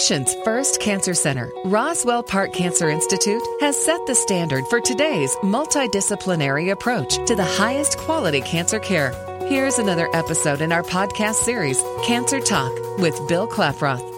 nation's first cancer center, Roswell Park Cancer Institute has set the standard for today's multidisciplinary approach to the highest quality cancer care. Here's another episode in our podcast series, Cancer Talk, with Bill Klaproth.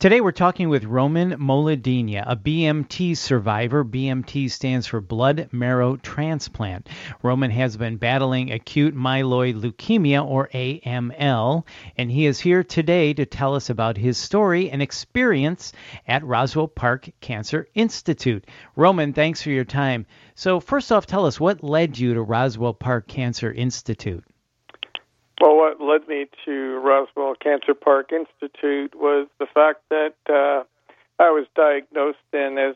Today we're talking with Roman Molodynia, a BMT survivor. BMT stands for blood marrow transplant. Roman has been battling acute myeloid leukemia or AML, and he is here today to tell us about his story and experience at Roswell Park Cancer Institute. Roman, thanks for your time. So, first off, tell us what led you to Roswell Park Cancer Institute? Well, what led me to Roswell Cancer Park Institute was the fact that uh, I was diagnosed, and as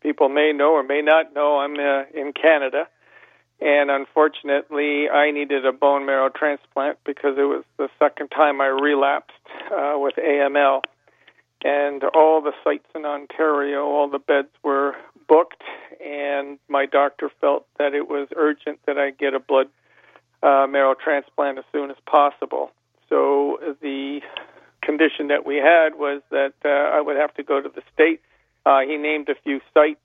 people may know or may not know, I'm uh, in Canada. And unfortunately, I needed a bone marrow transplant because it was the second time I relapsed uh, with AML. And all the sites in Ontario, all the beds were booked, and my doctor felt that it was urgent that I get a blood uh, marrow transplant as soon as possible. So the condition that we had was that uh, I would have to go to the state. Uh, he named a few sites.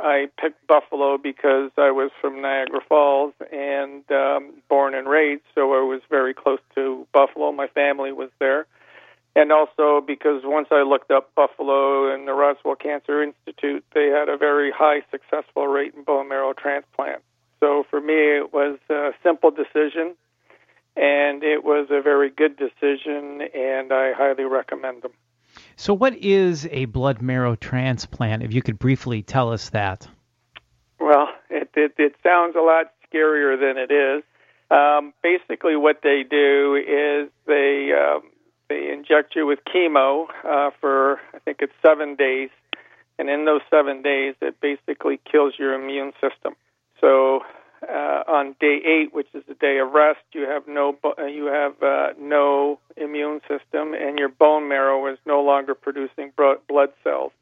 I picked Buffalo because I was from Niagara Falls and um, born and raised, so I was very close to Buffalo. My family was there. And also because once I looked up Buffalo and the Roswell Cancer Institute, they had a very high successful rate in bone marrow transplant. So for me, it was a simple decision, and it was a very good decision, and I highly recommend them. So, what is a blood marrow transplant? If you could briefly tell us that. Well, it it, it sounds a lot scarier than it is. Um, basically, what they do is they um, they inject you with chemo uh, for I think it's seven days, and in those seven days, it basically kills your immune system. So uh, on day eight, which is the day of rest, you have no uh, you have uh, no immune system, and your bone marrow is no longer producing blood cells.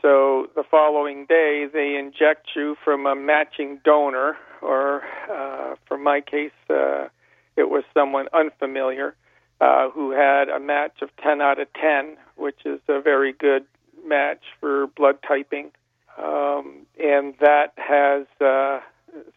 So the following day, they inject you from a matching donor, or uh, for my case, uh, it was someone unfamiliar uh, who had a match of 10 out of 10, which is a very good match for blood typing um, and that has uh,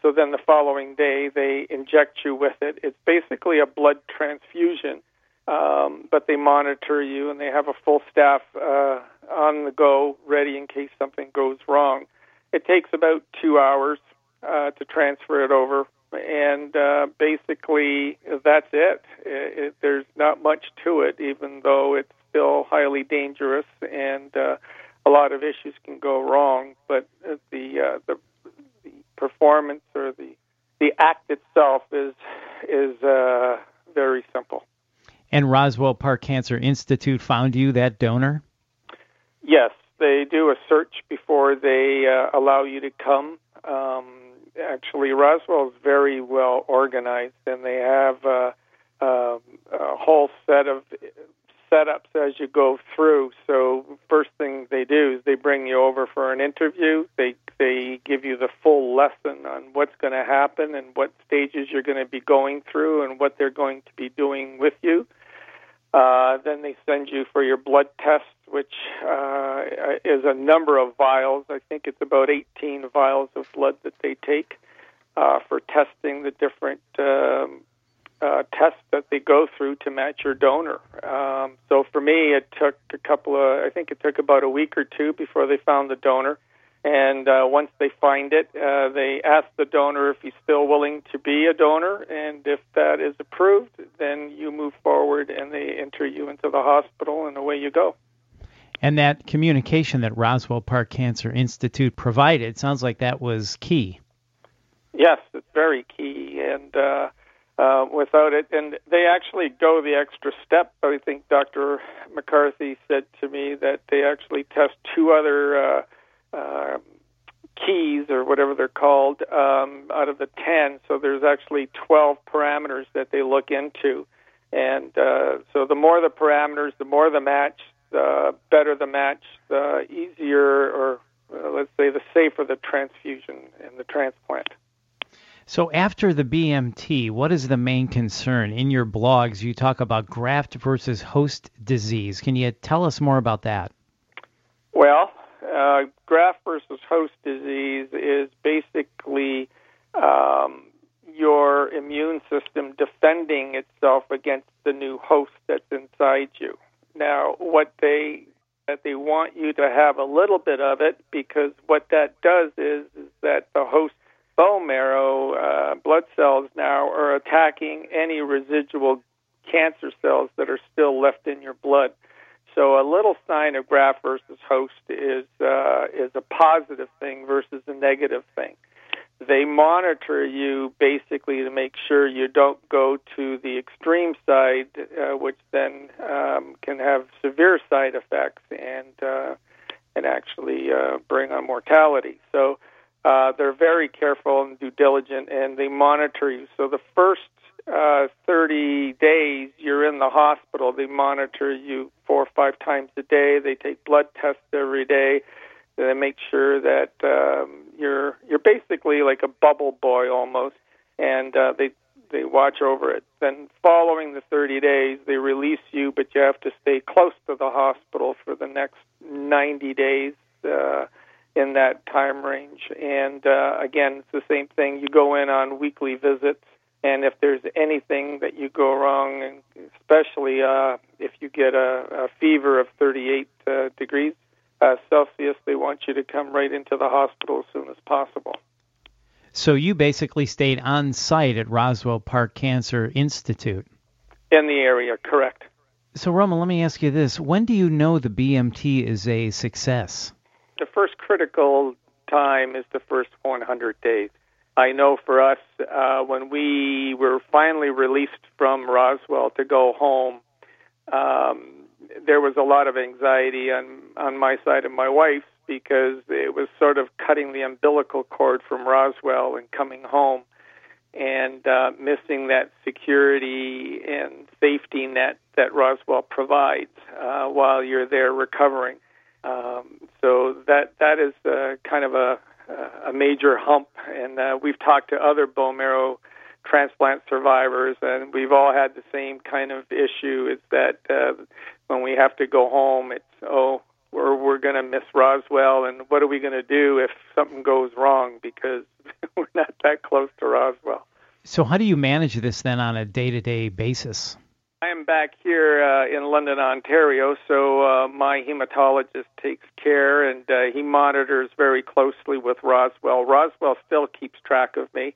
so then the following day they inject you with it. It's basically a blood transfusion, um, but they monitor you and they have a full staff uh, on the go, ready in case something goes wrong. It takes about two hours uh, to transfer it over, and uh, basically that's it. It, it. There's not much to it, even though it's still highly dangerous and uh, a lot of issues can go wrong, but the uh, the, the performance or the the act itself is is uh, very simple. And Roswell Park Cancer Institute found you that donor. Yes, they do a search before they uh, allow you to come. Um, actually, Roswell is very well organized, and they have uh, uh, a whole set of setups as you go through. So first thing they do is they bring you over for an interview. They they give you the full lesson on what's going to happen and what stages you're going to be going through and what they're going to be doing with you. Uh, then they send you for your blood test, which uh, is a number of vials. I think it's about 18 vials of blood that they take uh, for testing the different um, uh, tests that they go through to match your donor. Um, so for me, it took a couple of, I think it took about a week or two before they found the donor. And uh, once they find it, uh, they ask the donor if he's still willing to be a donor. And if that is approved, then you move forward and they enter you into the hospital, and away you go. And that communication that Roswell Park Cancer Institute provided sounds like that was key. Yes, it's very key. And, uh, uh, without it. And they actually go the extra step. I think Dr. McCarthy said to me that they actually test two other uh, uh, keys or whatever they're called um, out of the 10. So there's actually 12 parameters that they look into. And uh, so the more the parameters, the more the match, the better the match, the easier or uh, let's say the safer the transfusion and the transplant. So after the BMT, what is the main concern? In your blogs, you talk about graft versus host disease. Can you tell us more about that? Well, uh, graft versus host disease is basically um, your immune system defending itself against the new host that's inside you. Now, what they that they want you to have a little bit of it because what that does is, is that the host bone marrow uh, blood cells now are attacking any residual cancer cells that are still left in your blood. So a little sign of graft versus host is uh, is a positive thing versus a negative thing. They monitor you basically to make sure you don't go to the extreme side, uh, which then um, can have severe side effects and uh, and actually uh, bring on mortality. So uh, they're very careful and due diligent, and they monitor you. So the first uh, 30 days you're in the hospital, they monitor you four or five times a day. They take blood tests every day. They make sure that um, you're you're basically like a bubble boy almost, and uh, they they watch over it. Then, following the 30 days, they release you, but you have to stay close to the hospital for the next 90 days. Uh, in that time range. And uh, again, it's the same thing. You go in on weekly visits, and if there's anything that you go wrong, especially uh, if you get a, a fever of 38 uh, degrees uh, Celsius, they want you to come right into the hospital as soon as possible. So you basically stayed on site at Roswell Park Cancer Institute. In the area, correct. So Roman, let me ask you this: When do you know the BMT is a success? The first critical time is the first 100 days. I know for us, uh, when we were finally released from Roswell to go home, um, there was a lot of anxiety on on my side and my wife's because it was sort of cutting the umbilical cord from Roswell and coming home, and uh, missing that security and safety net that Roswell provides uh, while you're there recovering. Um, so that that is uh, kind of a a major hump, and uh, we've talked to other bone marrow transplant survivors, and we've all had the same kind of issue. Is that uh, when we have to go home, it's oh we're we're going to miss Roswell, and what are we going to do if something goes wrong because we're not that close to Roswell. So how do you manage this then on a day-to-day basis? I am back here uh, in London, Ontario, so uh, my hematologist takes care and uh, he monitors very closely with Roswell. Roswell still keeps track of me.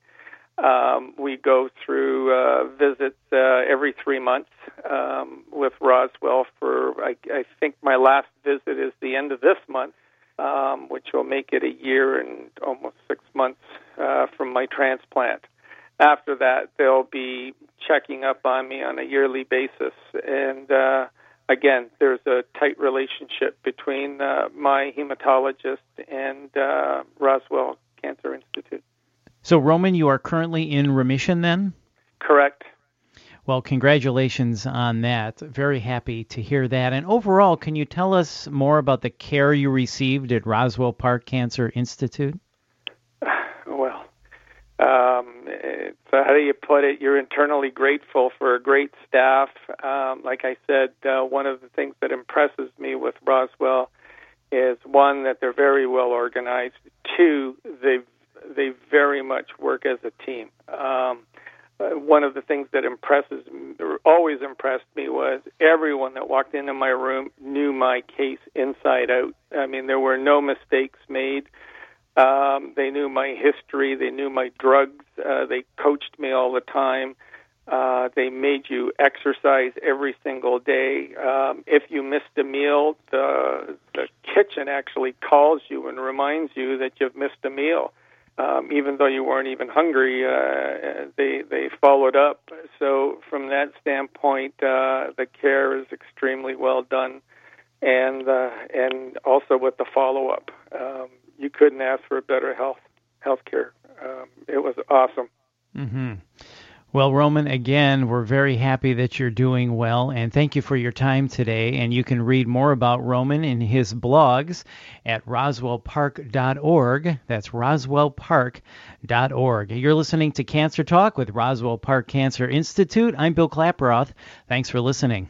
Um, we go through uh, visits uh, every three months um, with Roswell. For I, I think my last visit is the end of this month, um, which will make it a year and almost six months uh, from my transplant after that, there'll be checking up on me on a yearly basis. And uh, again, there's a tight relationship between uh, my hematologist and uh, Roswell Cancer Institute. So, Roman, you are currently in remission then? Correct. Well, congratulations on that. Very happy to hear that. And overall, can you tell us more about the care you received at Roswell Park Cancer Institute? um, so how do you put it? You're internally grateful for a great staff. Um, like I said, uh, one of the things that impresses me with Roswell is one that they're very well organized. Two, they they very much work as a team. Um, uh, one of the things that impresses always impressed me was everyone that walked into my room knew my case inside out. I mean, there were no mistakes made. Um, they knew my history. They knew my drugs. Uh, they coached me all the time. Uh, they made you exercise every single day. Um, if you missed a meal, the the kitchen actually calls you and reminds you that you've missed a meal, um, even though you weren't even hungry. Uh, they they followed up. So from that standpoint, uh, the care is extremely well done, and uh, and also with the follow up. Um, you couldn't ask for a better health health care. Um, it was awesome. Mm-hmm. Well, Roman, again, we're very happy that you're doing well, and thank you for your time today. And you can read more about Roman in his blogs at roswellpark.org. That's roswellpark.org. You're listening to Cancer Talk with Roswell Park Cancer Institute. I'm Bill Klaproth. Thanks for listening.